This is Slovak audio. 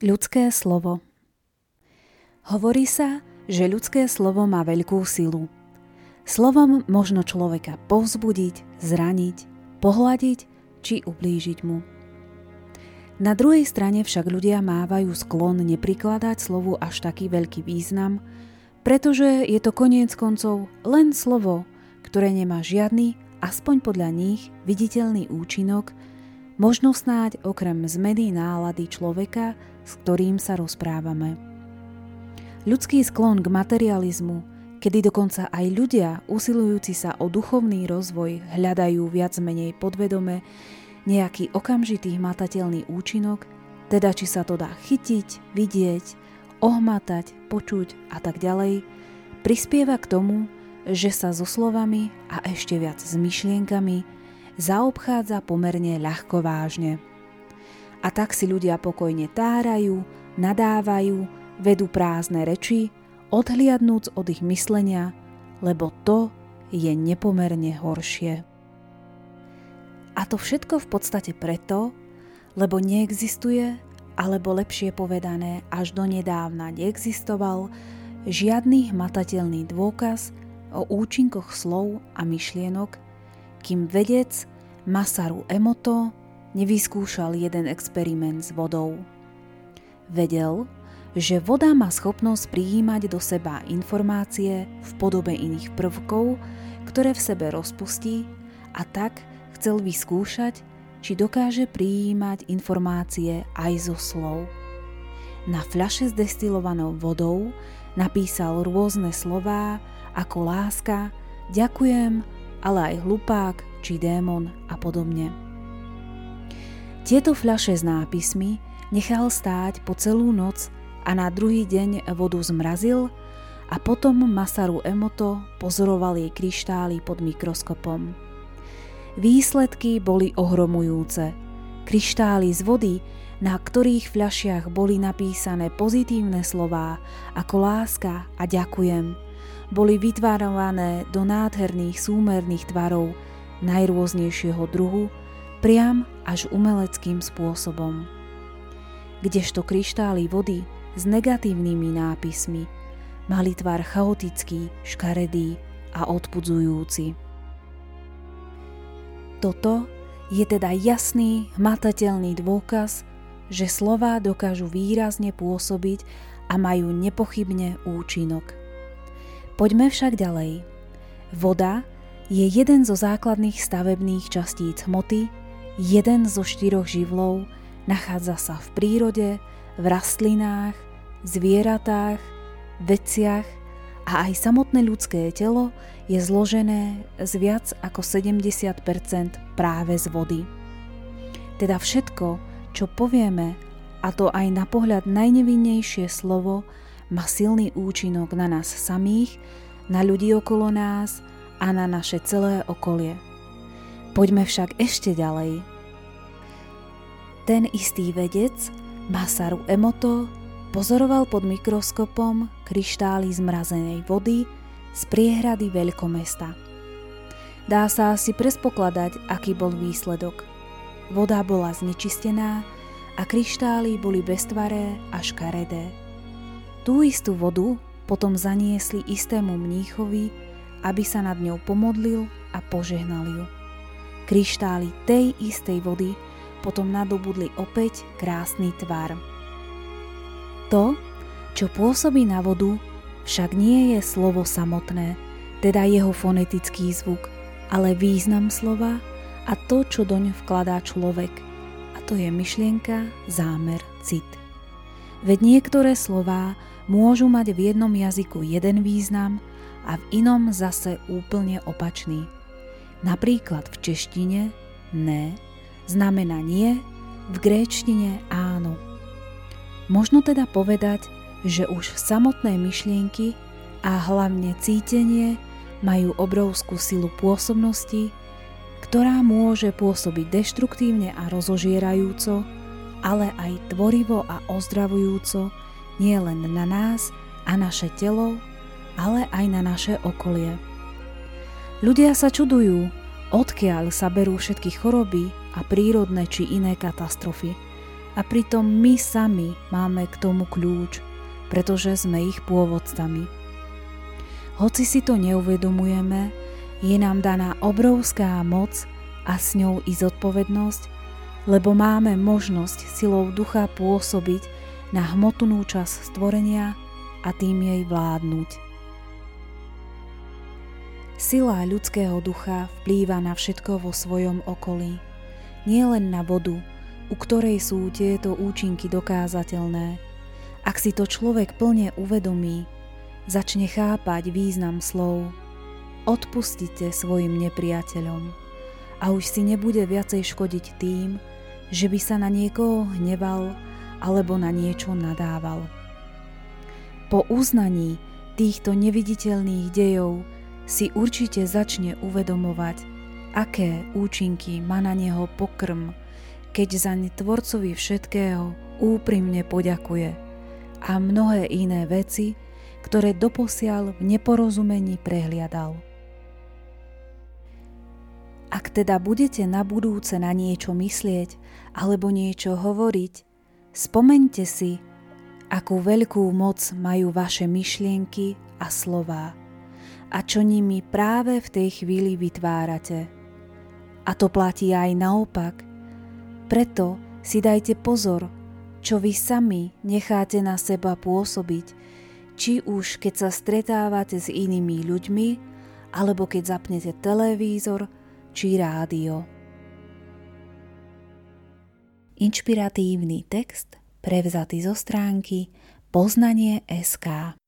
Ľudské slovo Hovorí sa, že ľudské slovo má veľkú silu. Slovom možno človeka povzbudiť, zraniť, pohľadiť či ublížiť mu. Na druhej strane však ľudia mávajú sklon neprikladať slovu až taký veľký význam, pretože je to koniec koncov len slovo, ktoré nemá žiadny, aspoň podľa nich, viditeľný účinok, možno snáď okrem zmeny nálady človeka s ktorým sa rozprávame. Ľudský sklon k materializmu, kedy dokonca aj ľudia usilujúci sa o duchovný rozvoj hľadajú viac menej podvedome nejaký okamžitý hmatateľný účinok, teda či sa to dá chytiť, vidieť, ohmatať, počuť a tak ďalej, prispieva k tomu, že sa so slovami a ešte viac s myšlienkami zaobchádza pomerne ľahko vážne. A tak si ľudia pokojne tárajú, nadávajú, vedú prázdne reči, odhliadnúc od ich myslenia, lebo to je nepomerne horšie. A to všetko v podstate preto, lebo neexistuje, alebo lepšie povedané, až do nedávna neexistoval žiadny hmatateľný dôkaz o účinkoch slov a myšlienok, kým vedec Masaru Emoto nevyskúšal jeden experiment s vodou. Vedel, že voda má schopnosť prijímať do seba informácie v podobe iných prvkov, ktoré v sebe rozpustí a tak chcel vyskúšať, či dokáže prijímať informácie aj zo slov. Na fľaše s destilovanou vodou napísal rôzne slová ako láska, ďakujem, ale aj hlupák či démon a podobne. Tieto fľaše s nápismi nechal stáť po celú noc a na druhý deň vodu zmrazil a potom Masaru Emoto pozoroval jej kryštály pod mikroskopom. Výsledky boli ohromujúce. Kryštály z vody, na ktorých fľašiach boli napísané pozitívne slová ako láska a ďakujem, boli vytvárované do nádherných súmerných tvarov najrôznejšieho druhu priam až umeleckým spôsobom. Kdežto kryštály vody s negatívnymi nápismi mali tvar chaotický, škaredý a odpudzujúci. Toto je teda jasný, hmatateľný dôkaz, že slová dokážu výrazne pôsobiť a majú nepochybne účinok. Poďme však ďalej. Voda je jeden zo základných stavebných častíc hmoty, jeden zo štyroch živlov nachádza sa v prírode, v rastlinách, zvieratách, veciach a aj samotné ľudské telo je zložené z viac ako 70% práve z vody. Teda všetko, čo povieme, a to aj na pohľad najnevinnejšie slovo, má silný účinok na nás samých, na ľudí okolo nás a na naše celé okolie. Poďme však ešte ďalej. Ten istý vedec, Masaru Emoto, pozoroval pod mikroskopom kryštály zmrazenej vody z priehrady veľkomesta. Dá sa asi prespokladať, aký bol výsledok. Voda bola znečistená a kryštály boli beztvaré a škaredé. Tú istú vodu potom zaniesli istému mníchovi, aby sa nad ňou pomodlil a požehnal ju. Kryštály tej istej vody potom nadobudli opäť krásny tvar. To, čo pôsobí na vodu, však nie je slovo samotné, teda jeho fonetický zvuk, ale význam slova a to, čo doň vkladá človek. A to je myšlienka, zámer, cit. Veď niektoré slová môžu mať v jednom jazyku jeden význam a v inom zase úplne opačný. Napríklad v češtine ne znamená nie, v gréčtine áno. Možno teda povedať, že už samotné myšlienky a hlavne cítenie majú obrovskú silu pôsobnosti, ktorá môže pôsobiť deštruktívne a rozožierajúco, ale aj tvorivo a ozdravujúco nie len na nás a naše telo, ale aj na naše okolie. Ľudia sa čudujú, odkiaľ sa berú všetky choroby a prírodné či iné katastrofy. A pritom my sami máme k tomu kľúč, pretože sme ich pôvodcami. Hoci si to neuvedomujeme, je nám daná obrovská moc a s ňou i zodpovednosť, lebo máme možnosť silou ducha pôsobiť na hmotnú čas stvorenia a tým jej vládnuť. Sila ľudského ducha vplýva na všetko vo svojom okolí, nie len na vodu, u ktorej sú tieto účinky dokázateľné. Ak si to človek plne uvedomí, začne chápať význam slov. Odpustite svojim nepriateľom a už si nebude viacej škodiť tým, že by sa na niekoho hneval alebo na niečo nadával. Po uznaní týchto neviditeľných dejov si určite začne uvedomovať, aké účinky má na neho pokrm, keď zaň tvorcovi všetkého úprimne poďakuje a mnohé iné veci, ktoré doposiaľ v neporozumení prehliadal. Ak teda budete na budúce na niečo myslieť alebo niečo hovoriť, spomente si, akú veľkú moc majú vaše myšlienky a slová a čo nimi práve v tej chvíli vytvárate. A to platí aj naopak. Preto si dajte pozor, čo vy sami necháte na seba pôsobiť, či už keď sa stretávate s inými ľuďmi, alebo keď zapnete televízor či rádio. Inšpiratívny text prevzatý zo stránky Poznanie SK.